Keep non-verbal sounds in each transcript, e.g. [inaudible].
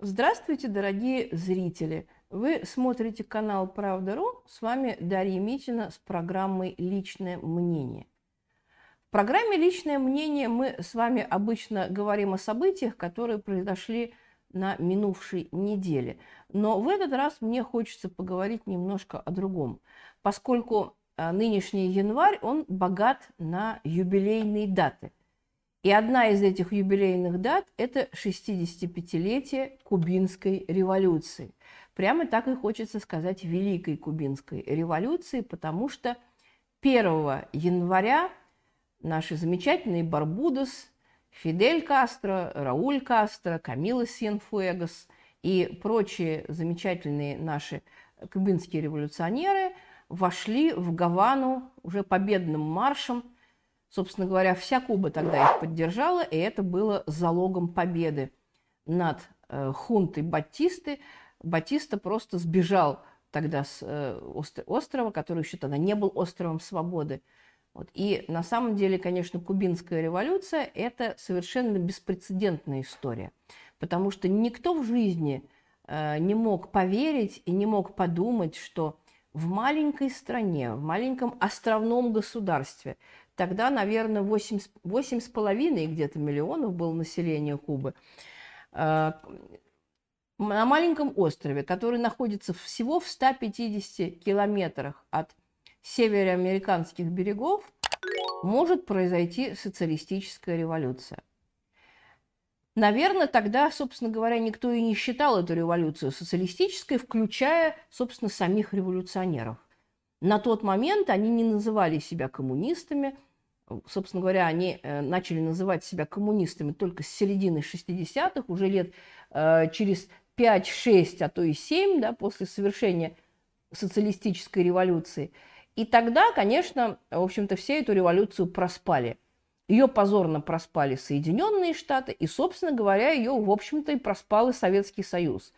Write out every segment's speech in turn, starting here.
Здравствуйте, дорогие зрители! Вы смотрите канал Правда.ру. С вами Дарья Митина с программой «Личное мнение». В программе «Личное мнение» мы с вами обычно говорим о событиях, которые произошли на минувшей неделе. Но в этот раз мне хочется поговорить немножко о другом, поскольку а, нынешний январь, он богат на юбилейные даты – и одна из этих юбилейных дат – это 65-летие Кубинской революции. Прямо так и хочется сказать Великой Кубинской революции, потому что 1 января наши замечательные Барбудос, Фидель Кастро, Рауль Кастро, Камила Сьенфуэгос и прочие замечательные наши кубинские революционеры вошли в Гавану уже победным маршем – Собственно говоря, вся Куба тогда их поддержала, и это было залогом победы над э, хунтой Батисты. Батиста просто сбежал тогда с э, острова, который еще тогда не был островом свободы. Вот. И на самом деле, конечно, кубинская революция – это совершенно беспрецедентная история, потому что никто в жизни э, не мог поверить и не мог подумать, что в маленькой стране, в маленьком островном государстве Тогда, наверное, 8,5 где-то миллионов было население Кубы. А, на маленьком острове, который находится всего в 150 километрах от североамериканских берегов, может произойти социалистическая революция. Наверное, тогда, собственно говоря, никто и не считал эту революцию социалистической, включая, собственно, самих революционеров. На тот момент они не называли себя коммунистами – собственно говоря, они э, начали называть себя коммунистами только с середины 60-х, уже лет э, через 5-6, а то и 7, да, после совершения социалистической революции. И тогда, конечно, в общем-то, все эту революцию проспали. Ее позорно проспали Соединенные Штаты, и, собственно говоря, ее, в общем-то, и проспал и Советский Союз.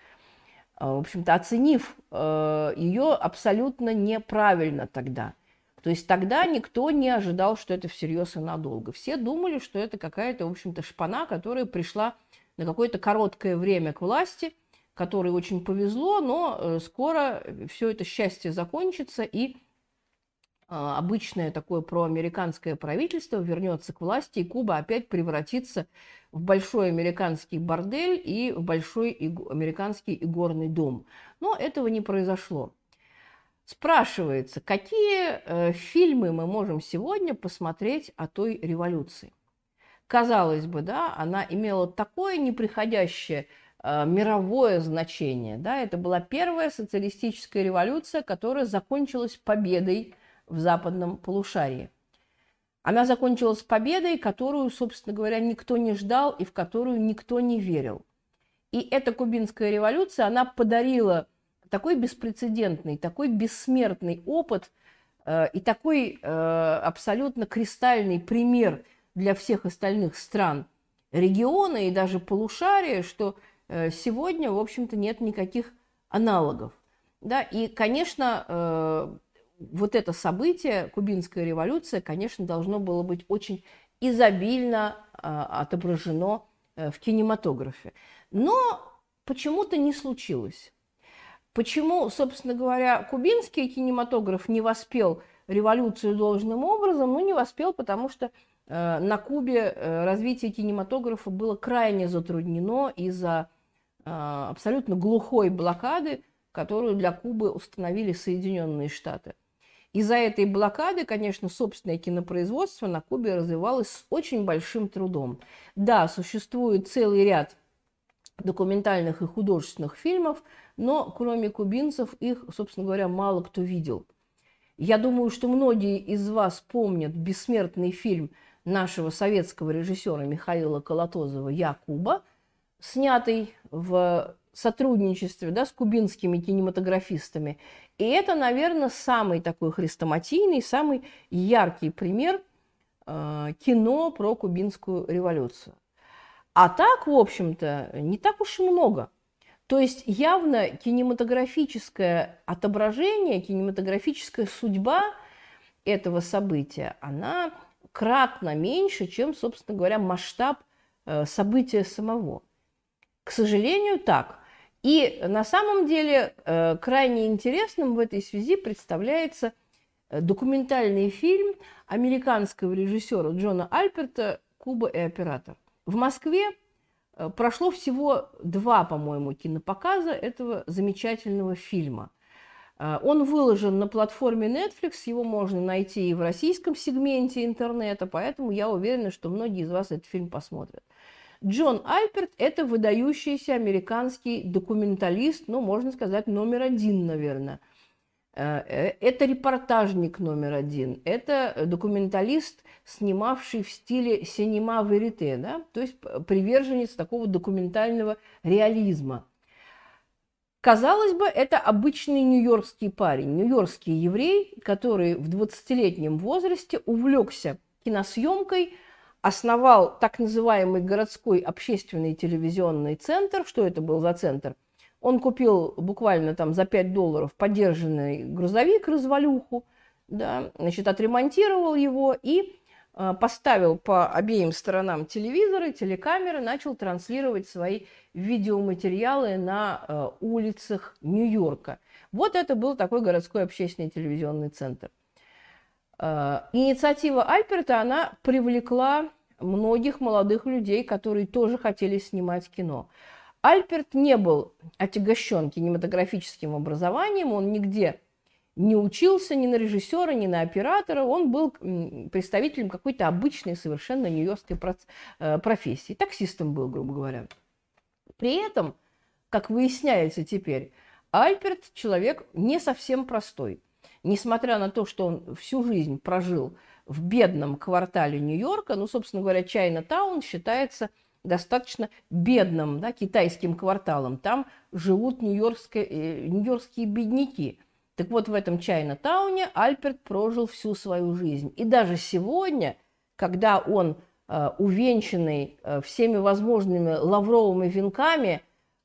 В общем-то, оценив э, ее абсолютно неправильно тогда – то есть тогда никто не ожидал, что это всерьез и надолго. Все думали, что это какая-то, в общем-то, шпана, которая пришла на какое-то короткое время к власти, которой очень повезло, но э, скоро все это счастье закончится, и а, обычное такое проамериканское правительство вернется к власти, и Куба опять превратится в большой американский бордель и в большой американский игорный дом. Но этого не произошло. Спрашивается, какие э, фильмы мы можем сегодня посмотреть о той революции? Казалось бы, да, она имела такое неприходящее э, мировое значение. Да, это была первая социалистическая революция, которая закончилась победой в западном полушарии. Она закончилась победой, которую, собственно говоря, никто не ждал и в которую никто не верил. И эта кубинская революция, она подарила такой беспрецедентный, такой бессмертный опыт э, и такой э, абсолютно кристальный пример для всех остальных стран региона и даже полушария, что э, сегодня, в общем-то, нет никаких аналогов. Да? И, конечно, вот это событие, Кубинская революция, конечно, должно было быть очень изобильно отображено в кинематографе. Но почему-то не случилось. Почему, собственно говоря, кубинский кинематограф не воспел революцию должным образом? Ну, не воспел, потому что э, на Кубе э, развитие кинематографа было крайне затруднено из-за э, абсолютно глухой блокады, которую для Кубы установили Соединенные Штаты. Из-за этой блокады, конечно, собственное кинопроизводство на Кубе развивалось с очень большим трудом. Да, существует целый ряд документальных и художественных фильмов, но кроме кубинцев их, собственно говоря, мало кто видел. Я думаю, что многие из вас помнят бессмертный фильм нашего советского режиссера Михаила Колотозова «Я Куба», снятый в сотрудничестве да, с кубинскими кинематографистами. И это, наверное, самый такой хрестоматийный, самый яркий пример э, кино про кубинскую революцию. А так, в общем-то, не так уж и много. То есть явно кинематографическое отображение, кинематографическая судьба этого события, она кратно меньше, чем, собственно говоря, масштаб э, события самого. К сожалению, так. И на самом деле э, крайне интересным в этой связи представляется э, документальный фильм американского режиссера Джона Альперта «Куба и оператор». В Москве э, прошло всего два, по-моему, кинопоказа этого замечательного фильма. Он выложен на платформе Netflix, его можно найти и в российском сегменте интернета, поэтому я уверена, что многие из вас этот фильм посмотрят. Джон Альперт – это выдающийся американский документалист, ну, можно сказать, номер один, наверное. Э, э, это репортажник номер один, это документалист, снимавший в стиле синема верите, да? то есть приверженец такого документального реализма. Казалось бы, это обычный нью-йоркский парень, нью-йоркский еврей, который в 20-летнем возрасте увлекся киносъемкой – основал так называемый городской общественный телевизионный центр. Что это был за центр? Он купил буквально там за 5 долларов подержанный грузовик, развалюху, да, значит, отремонтировал его и э, поставил по обеим сторонам телевизора, телекамеры, начал транслировать свои видеоматериалы на э, улицах Нью-Йорка. Вот это был такой городской общественный телевизионный центр. Э, инициатива Альперта, она привлекла многих молодых людей, которые тоже хотели снимать кино. Альперт не был отягощен кинематографическим образованием, он нигде не учился ни на режиссера, ни на оператора, он был представителем какой-то обычной совершенно нью-йоркской э, профессии, таксистом был, грубо говоря. При этом, как выясняется теперь, Альперт человек не совсем простой – несмотря на то, что он всю жизнь прожил в бедном квартале Нью-Йорка, ну, собственно говоря, Чайна-таун считается достаточно бедным да, китайским кварталом. Там живут нью-йоркские, э, нью-йоркские бедняки. Так вот, в этом Чайна-тауне Альперт прожил всю свою жизнь. И даже сегодня, когда он э, увенчанный э, всеми возможными лавровыми венками,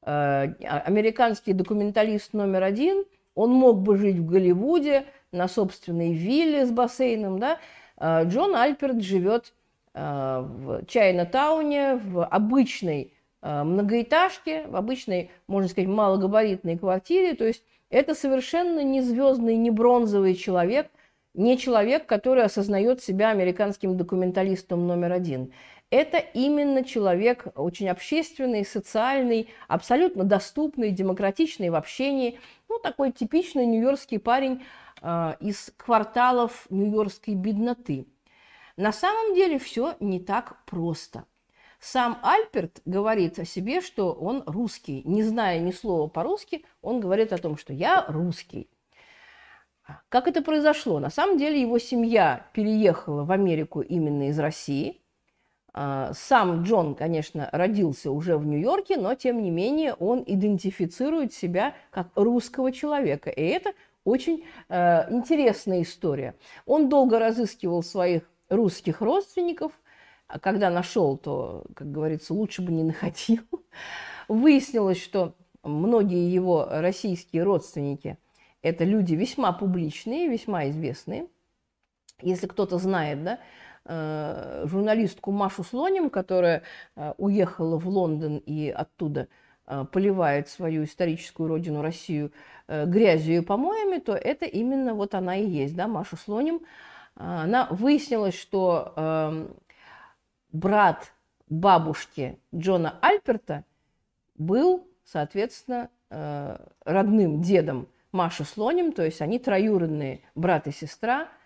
американский документалист номер один – он мог бы жить в Голливуде на собственной вилле с бассейном, да. Джон Альперт живет в Чайна-тауне, в обычной а, многоэтажке, в обычной, можно сказать, малогабаритной квартире. То есть это совершенно не звездный, не бронзовый человек, не человек, который осознает себя американским документалистом номер один это именно человек очень общественный, социальный, абсолютно доступный, демократичный в общении. Ну, такой типичный нью-йоркский парень э, из кварталов нью-йоркской бедноты. На самом деле все не так просто. Сам Альперт говорит о себе, что он русский. Не зная ни слова по-русски, он говорит о том, что я русский. Как это произошло? На самом деле его семья переехала в Америку именно из России – а, сам Джон, конечно, родился уже в Нью-Йорке, но тем не менее он идентифицирует себя как русского человека. И это очень э, интересная история. Он долго разыскивал своих русских родственников. А когда нашел, то, как говорится, лучше бы не находил. [laughs] Выяснилось, что многие его российские родственники – это люди весьма публичные, весьма известные. Если кто-то знает, да, Э, журналистку Машу Слоним, которая э, уехала в Лондон и оттуда э, поливает свою историческую родину Россию грязью и помоями, то это именно вот она и есть, да, Маша Слоним. Она выяснилось, что эм, брат бабушки Джона Альперта был, соответственно, родным дедом Маши Слоним, то есть они троюродные брат и сестра –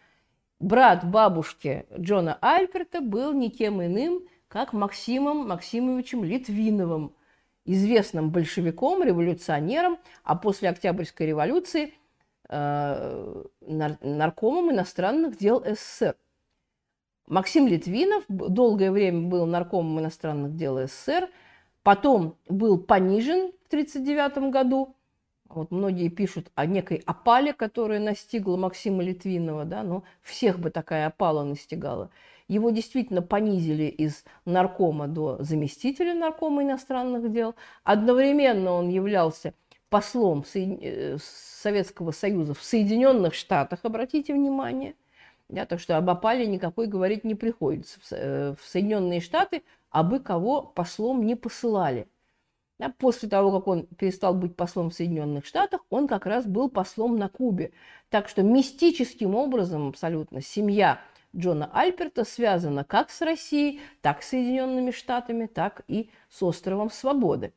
брат бабушки Джона Альперта был никем иным, как Максимом Максимовичем Литвиновым, известным большевиком, революционером, а после Октябрьской революции э, наркомом иностранных дел СССР. Максим Литвинов долгое время был наркомом иностранных дел СССР, потом был понижен в 1939 году вот многие пишут о некой опале, которая настигла Максима Литвинова, да, но всех бы такая опала настигала. Его действительно понизили из наркома до заместителя наркома иностранных дел. Одновременно он являлся послом э, Советского Союза в Соединенных Штатах, обратите внимание. Да, так что об опале никакой говорить не приходится. В э, Соединенные Штаты абы кого послом не посылали – Да, после того, как он перестал быть послом в Соединенных Штатах, он как раз был послом на Кубе. Так что мистическим образом абсолютно семья Джона Альперта связана как с Россией, так с Соединенными Штатами, так и с островом Свободы.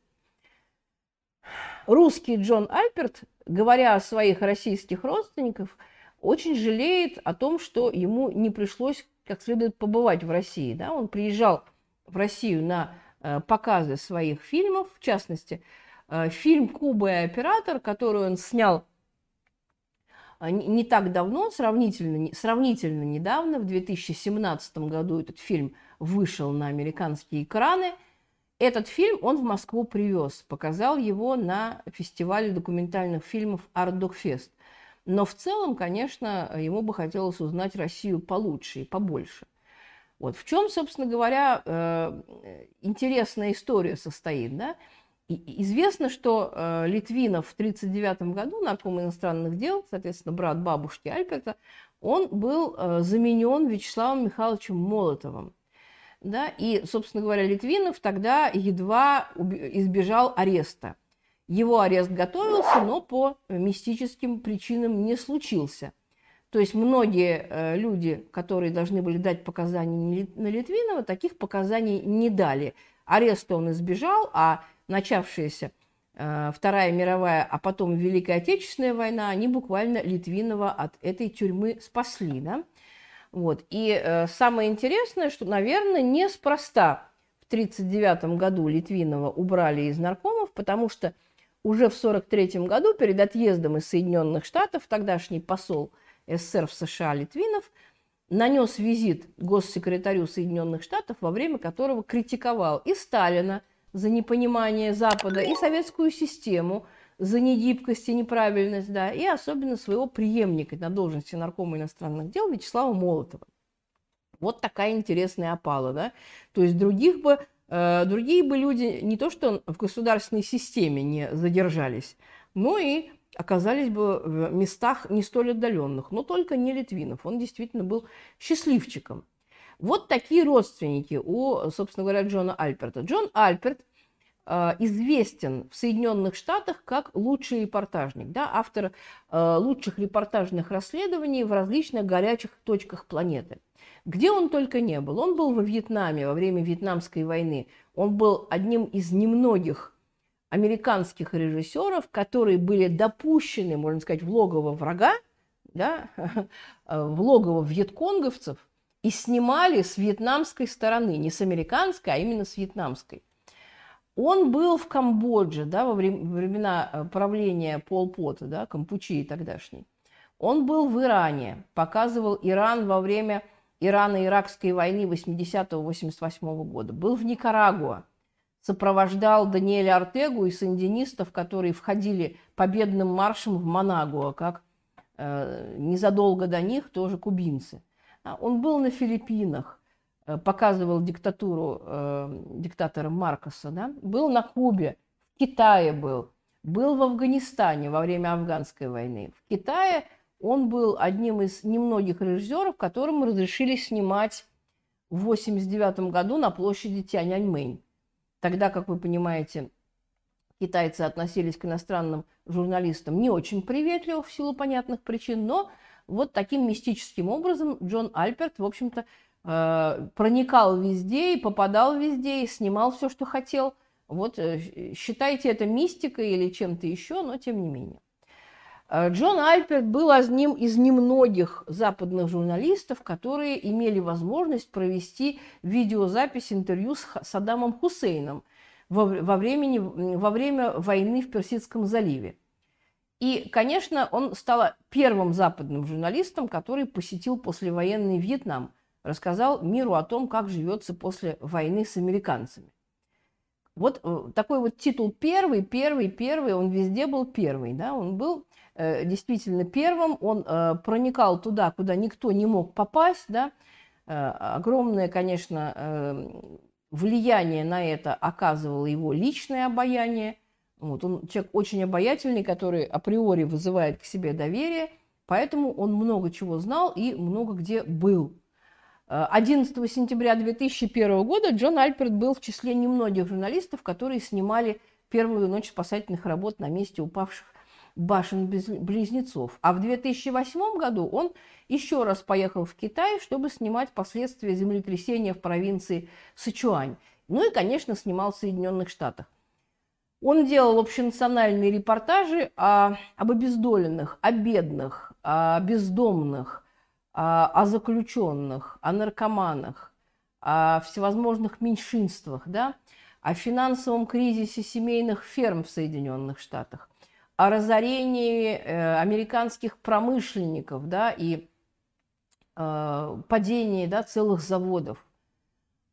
Русский Джон Альперт, говоря о своих российских родственниках, очень жалеет о том, что ему не пришлось как следует побывать в России. Да? Он приезжал в Россию на э, показы своих фильмов, в частности, э, фильм «Куба и оператор», который он снял э, не так давно, сравнительно, сравнительно недавно, в 2017 году этот фильм вышел на американские экраны. Этот фильм он в Москву привез, показал его на фестивале документальных фильмов «Артдокфест». Но в целом, конечно, ему бы хотелось узнать Россию получше и побольше. Вот в чем, собственно говоря, э, интересная история состоит. Да? И известно, что э, Литвинов в 1939 году, нарком иностранных дел, соответственно, брат бабушки Альперта, он был э, заменен Вячеславом Михайловичем Молотовым. Да? И, собственно говоря, Литвинов тогда едва избежал ареста. Его арест готовился, но по мистическим причинам не случился. То есть многие э, люди, которые должны были дать показания на Литвинова, таких показаний не дали. Ареста он избежал, а начавшаяся э, Вторая мировая, а потом Великая Отечественная война, они буквально Литвинова от этой тюрьмы спасли. Да? Вот. И э, самое интересное, что, наверное, неспроста в 1939 году Литвинова убрали из наркомов, потому что уже в 1943 году, перед отъездом из Соединенных Штатов, тогдашний посол СССР в США Литвинов нанес визит госсекретарю Соединенных Штатов, во время которого критиковал и Сталина за непонимание Запада, и советскую систему за негибкость и неправильность, да, и особенно своего преемника на должности наркома иностранных дел Вячеслава Молотова. Вот такая интересная опала, да. То есть других бы Э, другие бы люди не то что в государственной системе не задержались, но и оказались бы в местах не столь отдаленных, но только не Литвинов. Он действительно был счастливчиком. Вот такие родственники у, собственно говоря, Джона Альперта. Джон Альперт известен в Соединенных Штатах как лучший репортажник, да, автор э, лучших репортажных расследований в различных горячих точках планеты – где он только не был. Он был во Вьетнаме во время Вьетнамской войны. Он был одним из немногих американских режиссеров, которые были допущены, можно сказать, в логово врага, да, [laughs] в логово вьетконговцев, и снимали с вьетнамской стороны, не с американской, а именно с вьетнамской. Он был в Камбодже да, во времена э, правления Пол Пота, да, Кампучии тогдашней. Он был в Иране, показывал Иран во время Ирано-Иракской войны 80-88 года, был в Никарагуа, сопровождал Даниэля Артегу и сандинистов, которые входили победным маршем в Манагуа, как э, незадолго до них тоже кубинцы. А он был на Филиппинах, показывал диктатуру э, диктатора Маркоса, да? был на Кубе, в Китае был, был в Афганистане во время афганской войны. В Китае он был одним из немногих режиссеров, которым разрешили снимать в 1989 году на площади Тяньаньмэнь. Тогда, как вы понимаете, китайцы относились к иностранным журналистам не очень приветливо в силу понятных причин, но вот таким мистическим образом Джон Альперт, в общем-то, э, проникал везде и попадал везде, и снимал все, что хотел. Вот э, считайте это мистикой или чем-то еще, но тем не менее. Э, Джон Альперт был одним из немногих западных журналистов, которые имели возможность провести видеозапись интервью с Саддамом Хусейном во, во, времени, во время войны в Персидском заливе. И, конечно, он стал первым западным журналистом, который посетил послевоенный Вьетнам, рассказал миру о том, как живется после войны с американцами. Вот э, такой вот титул первый, первый, первый, он везде был первый, да, он был Э, действительно первым, он э, проникал туда, куда никто не мог попасть, да, э, огромное, конечно, влияние на это оказывало его личное обаяние. Вот, он человек очень обаятельный, который априори вызывает к себе доверие, поэтому он много чего знал и много где был. 11 сентября 2001 года Джон Альперт был в числе немногих журналистов, которые снимали первую ночь спасательных работ на месте упавших башен-близнецов. А в 2008 году он еще раз поехал в Китай, чтобы снимать последствия землетрясения в провинции Сычуань. Ну и, конечно, снимал в Соединенных Штатах. Он делал общенациональные репортажи о, об обездоленных, о бедных, о бездомных, о, о заключенных, о наркоманах, о всевозможных меньшинствах, да, о финансовом кризисе семейных ферм в Соединенных Штатах, о разорении э, американских промышленников да, и э, падении да, целых заводов.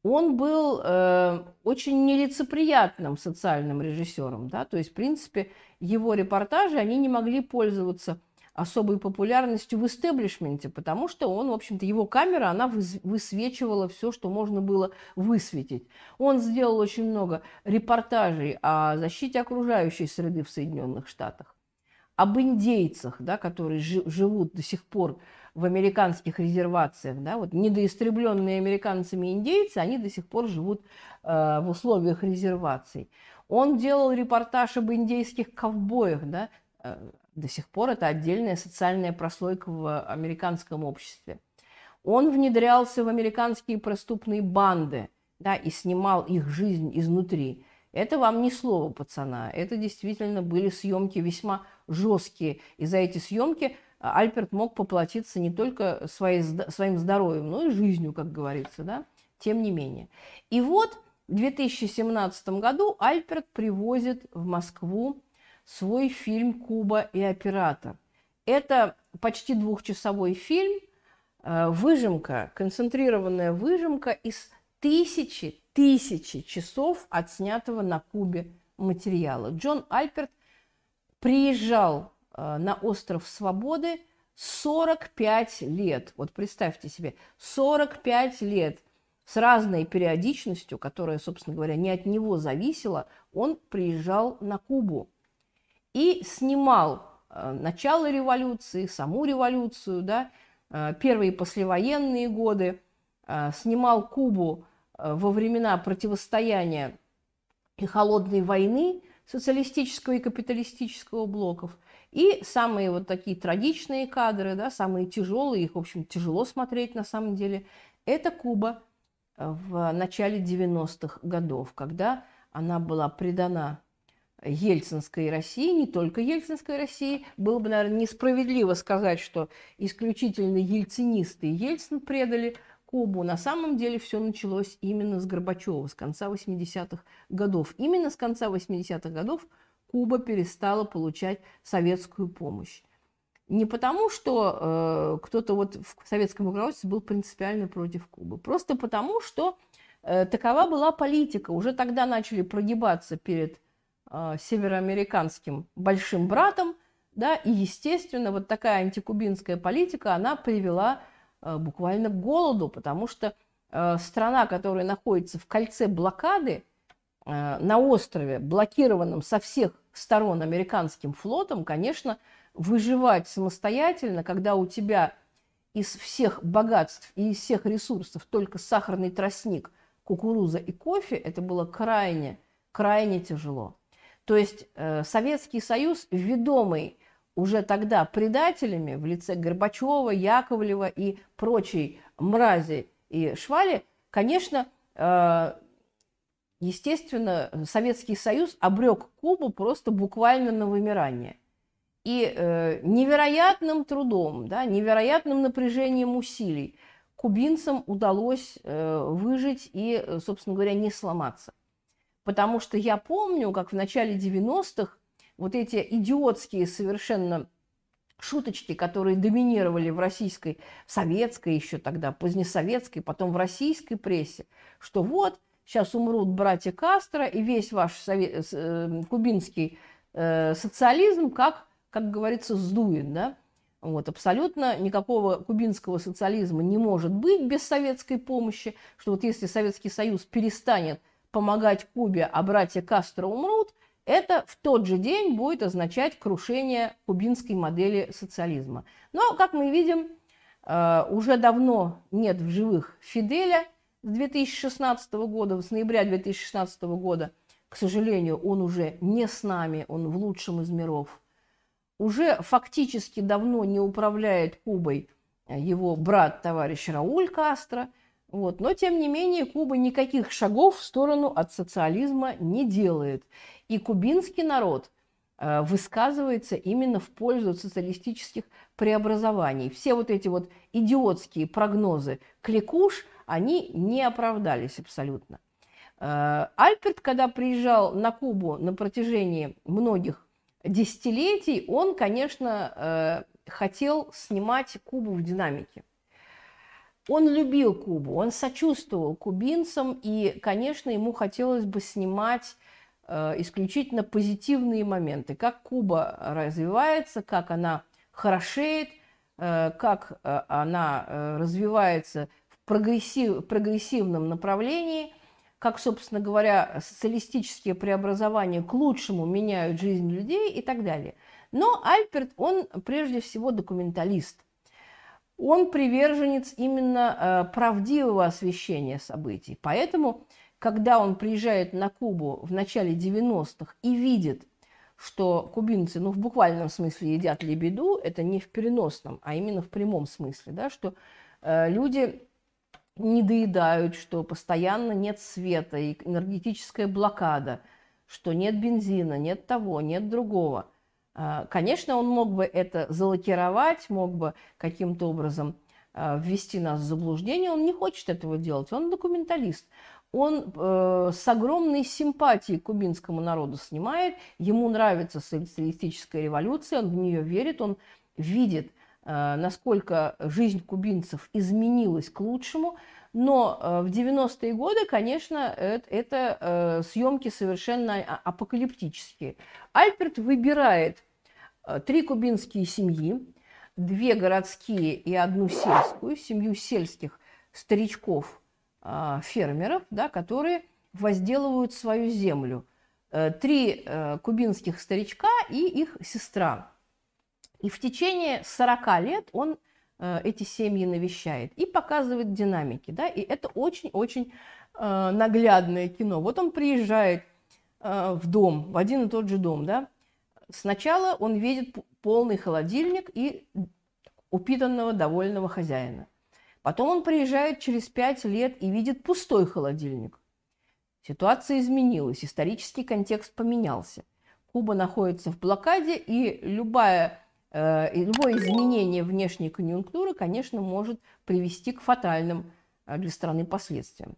Он был э, очень нелицеприятным социальным режиссером. Да? То есть, в принципе, его репортажи они не могли пользоваться особой популярностью в истеблишменте, потому что он, в общем-то, его камера, она высвечивала все, что можно было высветить. Он сделал очень много репортажей о защите окружающей среды в Соединенных Штатах, об индейцах, да, которые живут до сих пор в американских резервациях, да, вот недоистребленные американцами индейцы, они до сих пор живут э, в условиях резерваций. Он делал репортаж об индейских ковбоях, да, э, до сих пор это отдельная социальная прослойка в американском обществе. Он внедрялся в американские преступные банды да, и снимал их жизнь изнутри. Это вам не слово пацана, это действительно были съемки весьма жесткие. И за эти съемки а, Альберт мог поплатиться не только своей, своим здоровьем, но и жизнью, как говорится, да? тем не менее. И вот в 2017 году Альберт привозит в Москву свой фильм «Куба и оператор». Это почти двухчасовой фильм, э, выжимка, концентрированная выжимка из тысячи, тысячи часов отснятого на Кубе материала. Джон Альперт приезжал э, на остров Свободы 45 лет. Вот представьте себе, 45 лет с разной периодичностью, которая, собственно говоря, не от него зависела, он приезжал на Кубу и снимал э, начало революции, саму революцию, да, э, первые послевоенные годы, э, снимал Кубу во времена противостояния и холодной войны социалистического и капиталистического блоков. И самые вот такие трагичные кадры, да, самые тяжелые, их, в общем, тяжело смотреть на самом деле, это Куба в начале 90-х годов, когда она была предана Ельцинской России, не только Ельцинской России. Было бы, наверное, несправедливо сказать, что исключительно ельцинисты и Ельцин предали Кубу. На самом деле все началось именно с Горбачева, с конца 80-х годов. Именно с конца 80-х годов Куба перестала получать советскую помощь. Не потому, что э, кто-то вот в советском руководстве был принципиально против Кубы, просто потому, что э, такова была политика. Уже тогда начали прогибаться перед э, североамериканским большим братом, да, и, естественно, вот такая антикубинская политика, она привела э, буквально к голоду, потому что э, страна, которая находится в кольце блокады, на острове, блокированном со всех сторон американским флотом, конечно, выживать самостоятельно, когда у тебя из всех богатств и из всех ресурсов только сахарный тростник, кукуруза и кофе, это было крайне, крайне тяжело. То есть э, Советский Союз, ведомый уже тогда предателями в лице Горбачева, Яковлева и прочей мрази и швали, конечно, э, естественно, Советский Союз обрек Кубу просто буквально на вымирание. И э, невероятным трудом, да, невероятным напряжением усилий кубинцам удалось э, выжить и, собственно говоря, не сломаться. Потому что я помню, как в начале 90-х вот эти идиотские совершенно шуточки, которые доминировали в российской, в советской еще тогда, позднесоветской, потом в российской прессе, что вот сейчас умрут братья Кастро, и весь ваш совет, э, кубинский э, социализм, как, как говорится, сдует, да? Вот, абсолютно никакого кубинского социализма не может быть без советской помощи, что вот если Советский Союз перестанет помогать Кубе, а братья Кастро умрут, это в тот же день будет означать крушение кубинской модели социализма. Но, как мы видим, э, уже давно нет в живых Фиделя с 2016 года, с ноября 2016 года к сожалению, он уже не с нами, он в лучшем из миров. Уже фактически давно не управляет Кубой его брат, товарищ Рауль Кастро. Вот. Но, тем не менее, Куба никаких шагов в сторону от социализма не делает. И кубинский народ э, высказывается именно в пользу социалистических преобразований. Все вот эти вот идиотские прогнозы кликуш, они не оправдались абсолютно. Э, Альперт, когда приезжал на Кубу на протяжении многих десятилетий, он, конечно, э, хотел снимать Кубу в динамике. Он любил Кубу, он сочувствовал кубинцам, и, конечно, ему хотелось бы снимать э, исключительно позитивные моменты, как Куба развивается, как она хорошеет, как она развивается в прогрессив, прогрессивном направлении – как, собственно говоря, социалистические преобразования к лучшему меняют жизнь людей и так далее. Но Альперт, он прежде всего документалист. Он приверженец именно э, правдивого освещения событий. Поэтому, когда он приезжает на Кубу в начале 90-х и видит, что кубинцы, ну, в буквальном смысле едят лебеду, это не в переносном, а именно в прямом смысле, да, что э, люди не доедают, что постоянно нет света и энергетическая блокада, что нет бензина, нет того, нет другого. А, конечно, он мог бы это залокировать, мог бы каким-то образом а, ввести нас в заблуждение. Он не хочет этого делать, он документалист. Он э, с огромной симпатией к кубинскому народу снимает, ему нравится социалистическая революция, он в нее верит, он видит Э, насколько жизнь кубинцев изменилась к лучшему. Но э, в 90-е годы, конечно, это, это э, съемки совершенно апокалиптические. Альперт выбирает три кубинские семьи, две городские и одну сельскую, семью сельских старичков, фермеров, да, которые возделывают свою землю. Три кубинских старичка и их сестра. И в течение 40 лет он э, эти семьи навещает и показывает динамики. Да? И это очень-очень э, наглядное кино. Вот он приезжает э, в дом, в один и тот же дом. Да? Сначала он видит полный холодильник и упитанного, довольного хозяина. Потом он приезжает через пять лет и видит пустой холодильник. Ситуация изменилась, исторический контекст поменялся. Куба находится в блокаде, и любая Э, любое изменение внешней конъюнктуры, конечно, может привести к фатальным э, для страны последствиям.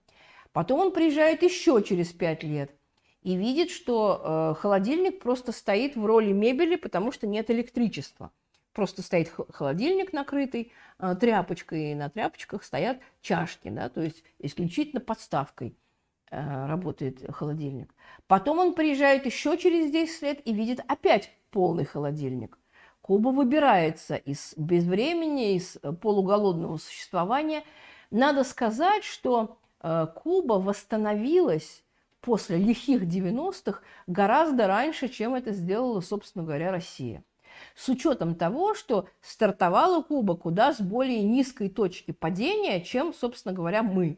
Потом он приезжает еще через пять лет и видит, что э, холодильник просто стоит в роли мебели, потому что нет электричества. Просто стоит холодильник накрытый тряпочкой, и на тряпочках стоят чашки, да, то есть исключительно подставкой работает холодильник. Потом он приезжает еще через 10 лет и видит опять полный холодильник. Куба выбирается из безвремени, из э, полуголодного существования. Надо сказать, что э, Куба восстановилась после лихих 90-х гораздо раньше, чем это сделала, собственно говоря, Россия. С учетом того, что стартовала Куба куда с более низкой точки падения, чем, собственно говоря, мы.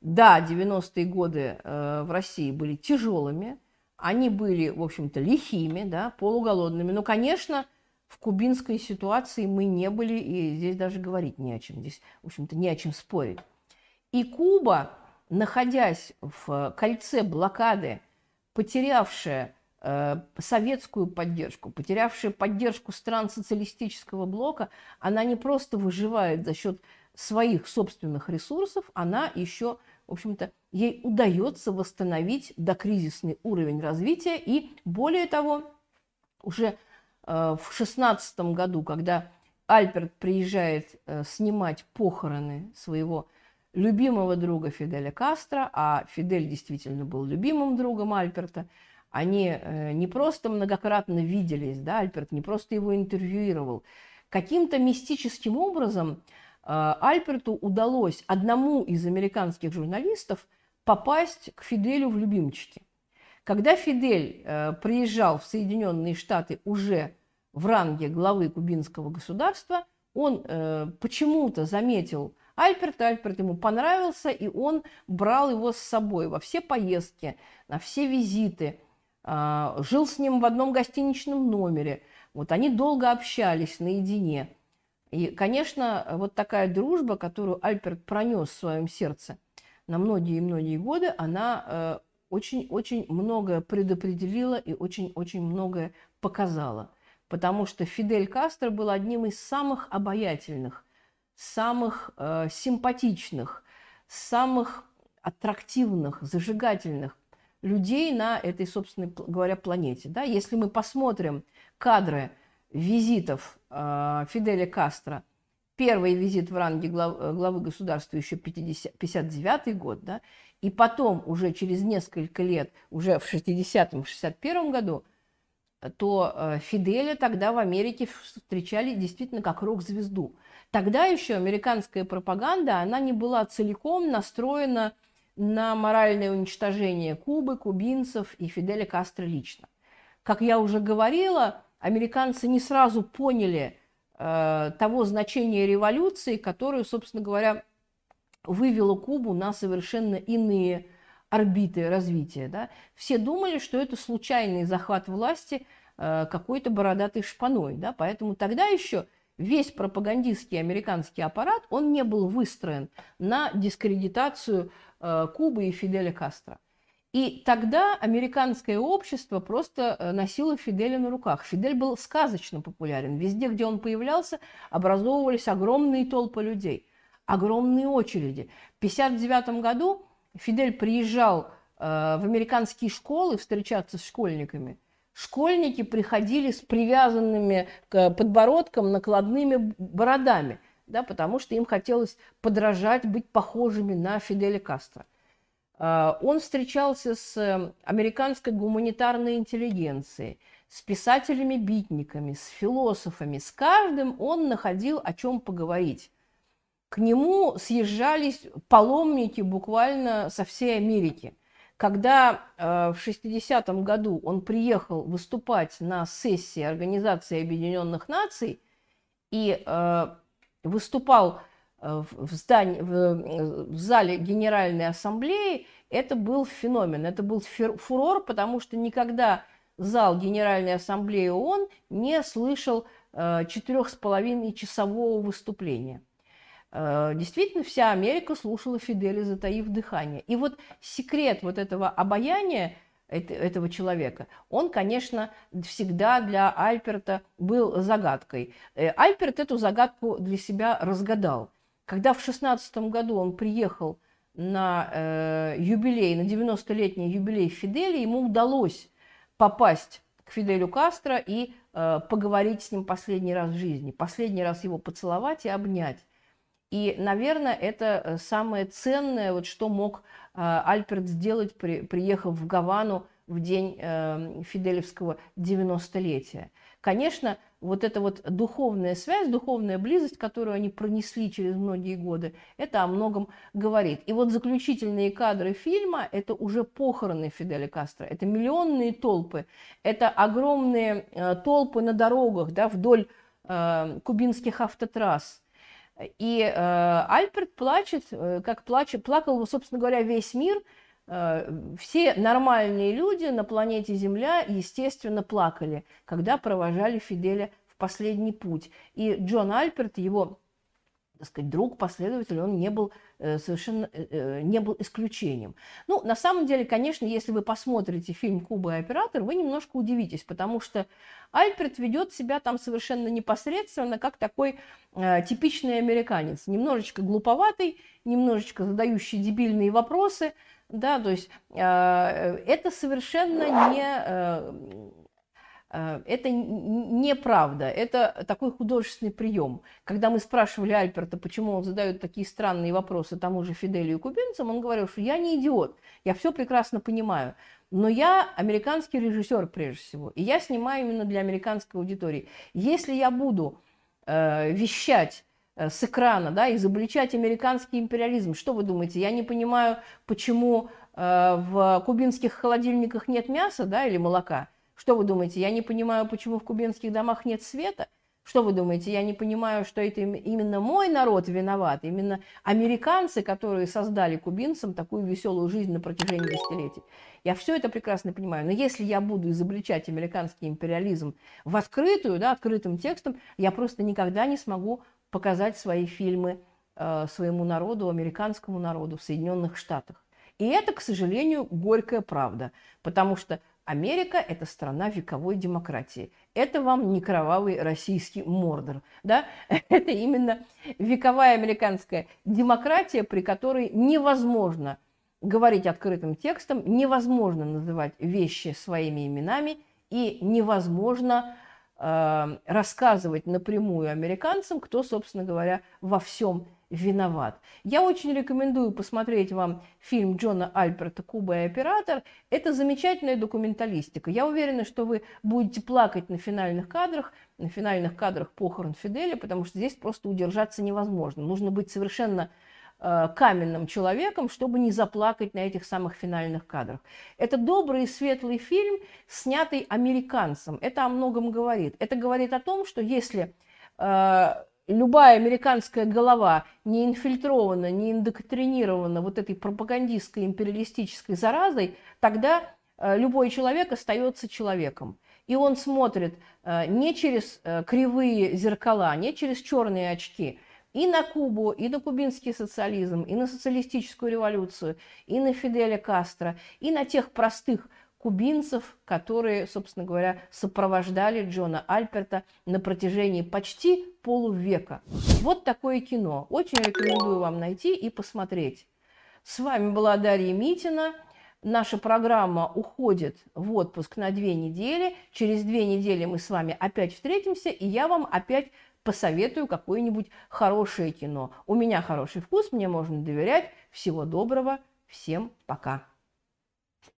Да, 90-е годы э, в России были тяжелыми, они были, в общем-то, лихими, да, полуголодными. Но, конечно, в кубинской ситуации мы не были, и здесь даже говорить не о чем. Здесь, в общем-то, не о чем спорить. И Куба, находясь в кольце блокады, потерявшая э, советскую поддержку, потерявшая поддержку стран социалистического блока, она не просто выживает за счет своих собственных ресурсов, она еще, в общем-то, ей удается восстановить докризисный уровень развития и, более того, уже в шестнадцатом году, когда Альберт приезжает э, снимать похороны своего любимого друга Фиделя Кастро, а Фидель действительно был любимым другом Альберта, они э, не просто многократно виделись, да, Альберт не просто его интервьюировал, каким-то мистическим образом Альберту удалось одному из американских журналистов попасть к Фиделю в любимчики. Когда Фидель приезжал в Соединенные Штаты уже в ранге главы кубинского государства, он э, почему-то заметил Альперт, Альперт ему понравился, и он брал его с собой во все поездки, на все визиты, а, жил с ним в одном гостиничном номере. Вот они долго общались наедине. И, конечно, вот такая дружба, которую Альперт пронес в своем сердце на многие-многие годы, она очень-очень многое предопределила и очень-очень многое показала. Потому что Фидель Кастро был одним из самых обаятельных, самых э, симпатичных, самых аттрактивных, зажигательных людей на этой, собственно говоря, планете. Да? Если мы посмотрим кадры визитов э, Фиделя Кастро, первый визит в ранге глав, главы государства еще 50, 59 год, да, и потом уже через несколько лет, уже в 60-м, 61 году, то э, Фиделя тогда в Америке встречали действительно как рок-звезду. Тогда еще американская пропаганда, она не была целиком настроена на моральное уничтожение Кубы, кубинцев и Фиделя Кастро лично. Как я уже говорила, американцы не сразу поняли э, того значения революции, которую, собственно говоря, вывела Кубу на совершенно иные орбиты развития. Да? Все думали, что это случайный захват власти э, какой-то бородатой шпаной. Да? Поэтому тогда еще весь пропагандистский американский аппарат, он не был выстроен на дискредитацию Э, Кубы и Фиделя Кастро. И тогда американское общество просто э, носило Фиделя на руках. Фидель был сказочно популярен. Везде, где он появлялся, образовывались огромные толпы людей, огромные очереди. В 1959 году Фидель приезжал э, в американские школы встречаться с школьниками. Школьники приходили с привязанными к подбородкам накладными бородами – да, потому что им хотелось подражать, быть похожими на Фиделя Кастро. А, он встречался с э, американской гуманитарной интеллигенцией, с писателями-битниками, с философами. С каждым он находил о чем поговорить. К нему съезжались паломники буквально со всей Америки. Когда э, в 60-м году он приехал выступать на сессии Организации Объединенных Наций, и э, выступал э, в, здании, в зале Генеральной Ассамблеи, это был феномен, это был фурор, потому что никогда зал Генеральной Ассамблеи ООН не слышал четырех с половиной часового выступления. Э, действительно, вся Америка слушала Фиделя, затаив дыхание. И вот секрет вот этого обаяния – этого человека, он, конечно, всегда для Альперта был загадкой. Э, Альперт эту загадку для себя разгадал. Когда в 16 году он приехал на э, юбилей, на 90-летний юбилей Фиделя, ему удалось попасть к Фиделю Кастро и поговорить с ним последний раз в жизни, последний раз его поцеловать и обнять. И, наверное, это э, самое ценное, вот, что мог э, Альперт сделать, при, приехав в Гавану в день э, Фиделевского 90-летия. Конечно, вот эта вот духовная связь, духовная близость, которую они пронесли через многие годы, это о многом говорит. И вот заключительные кадры фильма – это уже похороны Фиделя Кастро. Это миллионные толпы, это огромные э, толпы на дорогах да, вдоль э, кубинских автотрасс – и э, Альберт плачет, э, как плачет, плакал, собственно говоря, весь мир. Э, все нормальные люди на планете Земля, естественно, плакали, когда провожали Фиделя в последний путь. И Джон Альберт, его так сказать, друг, последователь, он не был э, совершенно э, э, не был исключением. Ну, на самом деле, конечно, если вы посмотрите фильм «Куба и оператор», вы немножко удивитесь, потому что Альберт ведет себя там совершенно непосредственно, как такой э, типичный американец, немножечко глуповатый, немножечко задающий дебильные вопросы, да, то есть э, это совершенно не э, это неправда, это такой художественный прием. Когда мы спрашивали Альперта, почему он задает такие странные вопросы тому же Фиделию и кубинцам, он говорил, что я не идиот, я все прекрасно понимаю, но я американский режиссер прежде всего, и я снимаю именно для американской аудитории. Если я буду э, вещать э, с экрана, да, изобличать американский империализм. Что вы думаете? Я не понимаю, почему э, в кубинских холодильниках нет мяса, да, или молока. Что вы думаете, я не понимаю, почему в кубинских домах нет света? Что вы думаете, я не понимаю, что это именно мой народ виноват, именно американцы, которые создали кубинцам такую веселую жизнь на протяжении десятилетий? Я все это прекрасно понимаю. Но если я буду изобличать американский империализм в открытую, да, открытым текстом, я просто никогда не смогу показать свои фильмы э, своему народу, американскому народу в Соединенных Штатах. И это, к сожалению, горькая правда, потому что Америка – это страна вековой демократии. Это вам не кровавый российский мордор. Да? [laughs] Это именно вековая американская демократия, при которой невозможно говорить открытым текстом, невозможно называть вещи своими именами и невозможно э, рассказывать напрямую американцам, кто, собственно говоря, во всем виноват. Я очень рекомендую посмотреть вам фильм Джона Альберта «Куба и оператор». Это замечательная документалистика. Я уверена, что вы будете плакать на финальных кадрах, на финальных кадрах похорон Фиделя, потому что здесь просто удержаться невозможно. Нужно быть совершенно э, каменным человеком, чтобы не заплакать на этих самых финальных кадрах. Это добрый и светлый фильм, снятый американцем. Это о многом говорит. Это говорит о том, что если э, любая американская голова не инфильтрована, не индоктринирована вот этой пропагандистской империалистической заразой, тогда э, любой человек остается человеком. И он смотрит э, не через э, кривые зеркала, не через черные очки, и на Кубу, и на кубинский социализм, и на социалистическую революцию, и на Фиделя Кастро, и на тех простых кубинцев, которые, собственно говоря, сопровождали Джона Альперта на протяжении почти полувека. Вот такое кино. Очень рекомендую вам найти и посмотреть. С вами была Дарья Митина. Наша программа уходит в отпуск на две недели. Через две недели мы с вами опять встретимся, и я вам опять посоветую какое-нибудь хорошее кино. У меня хороший вкус, мне можно доверять. Всего доброго, всем пока.